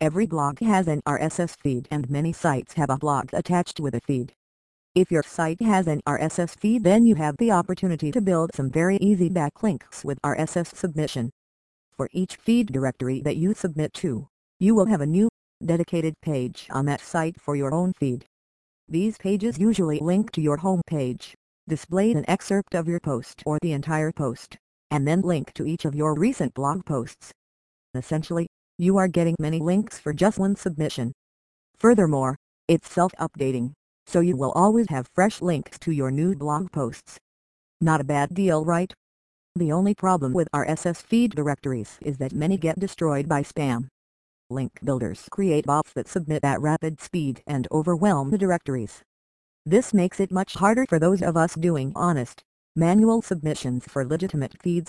Every blog has an RSS feed and many sites have a blog attached with a feed. If your site has an RSS feed then you have the opportunity to build some very easy backlinks with RSS submission. For each feed directory that you submit to, you will have a new, dedicated page on that site for your own feed. These pages usually link to your home page, display an excerpt of your post or the entire post, and then link to each of your recent blog posts. Essentially, you are getting many links for just one submission. Furthermore, it's self-updating, so you will always have fresh links to your new blog posts. Not a bad deal right? The only problem with RSS feed directories is that many get destroyed by spam. Link builders create bots that submit at rapid speed and overwhelm the directories. This makes it much harder for those of us doing honest, manual submissions for legitimate feeds.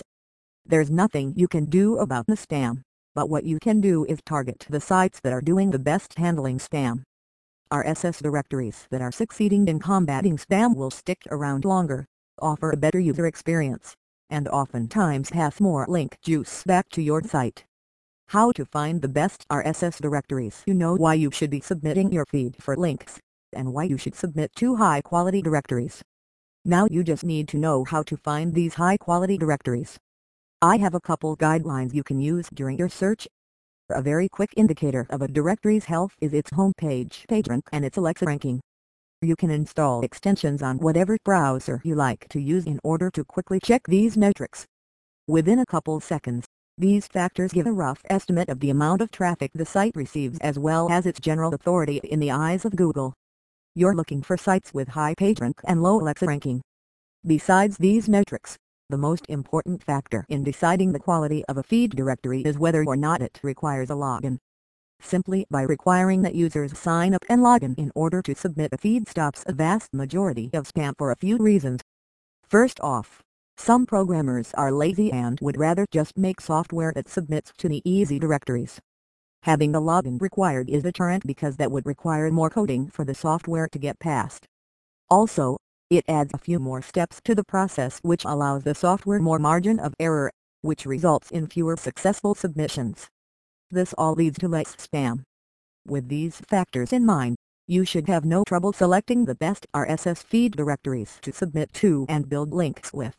There's nothing you can do about the spam but what you can do is target the sites that are doing the best handling spam. RSS directories that are succeeding in combating spam will stick around longer, offer a better user experience, and oftentimes have more link juice back to your site. How to find the best RSS directories You know why you should be submitting your feed for links, and why you should submit to high-quality directories. Now you just need to know how to find these high-quality directories. I have a couple guidelines you can use during your search. A very quick indicator of a directory's health is its homepage PageRank and its Alexa ranking. You can install extensions on whatever browser you like to use in order to quickly check these metrics. Within a couple seconds, these factors give a rough estimate of the amount of traffic the site receives as well as its general authority in the eyes of Google. You're looking for sites with high PageRank and low Alexa ranking. Besides these metrics, the most important factor in deciding the quality of a feed directory is whether or not it requires a login. Simply by requiring that users sign up and login in order to submit a feed stops a vast majority of spam for a few reasons. First off, some programmers are lazy and would rather just make software that submits to the easy directories. Having the login required is deterrent because that would require more coding for the software to get past. Also, it adds a few more steps to the process which allows the software more margin of error, which results in fewer successful submissions. This all leads to less spam. With these factors in mind, you should have no trouble selecting the best RSS feed directories to submit to and build links with.